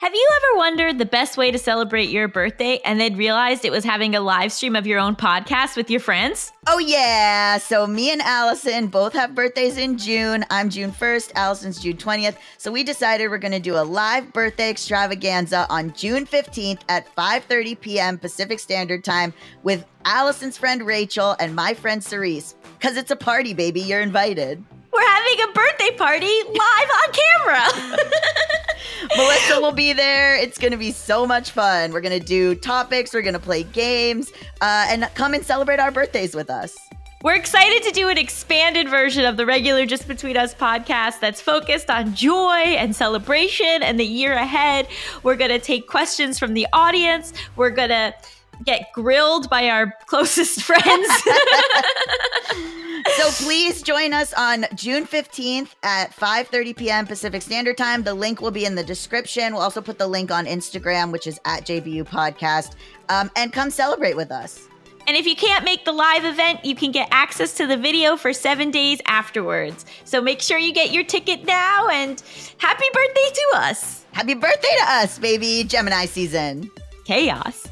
Have you ever wondered the best way to celebrate your birthday and then realized it was having a live stream of your own podcast with your friends? Oh, yeah. So, me and Allison both have birthdays in June. I'm June 1st, Allison's June 20th. So, we decided we're going to do a live birthday extravaganza on June 15th at 5:30 p.m. Pacific Standard Time with Allison's friend Rachel and my friend Cerise. Cuz it's a party, baby. You're invited. We're having a birthday party live on camera. Will be there. It's going to be so much fun. We're going to do topics, we're going to play games, uh, and come and celebrate our birthdays with us. We're excited to do an expanded version of the regular Just Between Us podcast that's focused on joy and celebration and the year ahead. We're going to take questions from the audience. We're going to get grilled by our closest friends. please join us on June 15th at 5:30 p.m. Pacific Standard Time. The link will be in the description. We'll also put the link on Instagram, which is at JBU Podcast. Um, and come celebrate with us. And if you can't make the live event, you can get access to the video for seven days afterwards. So make sure you get your ticket now and happy birthday to us. Happy birthday to us, baby. Gemini season. Chaos.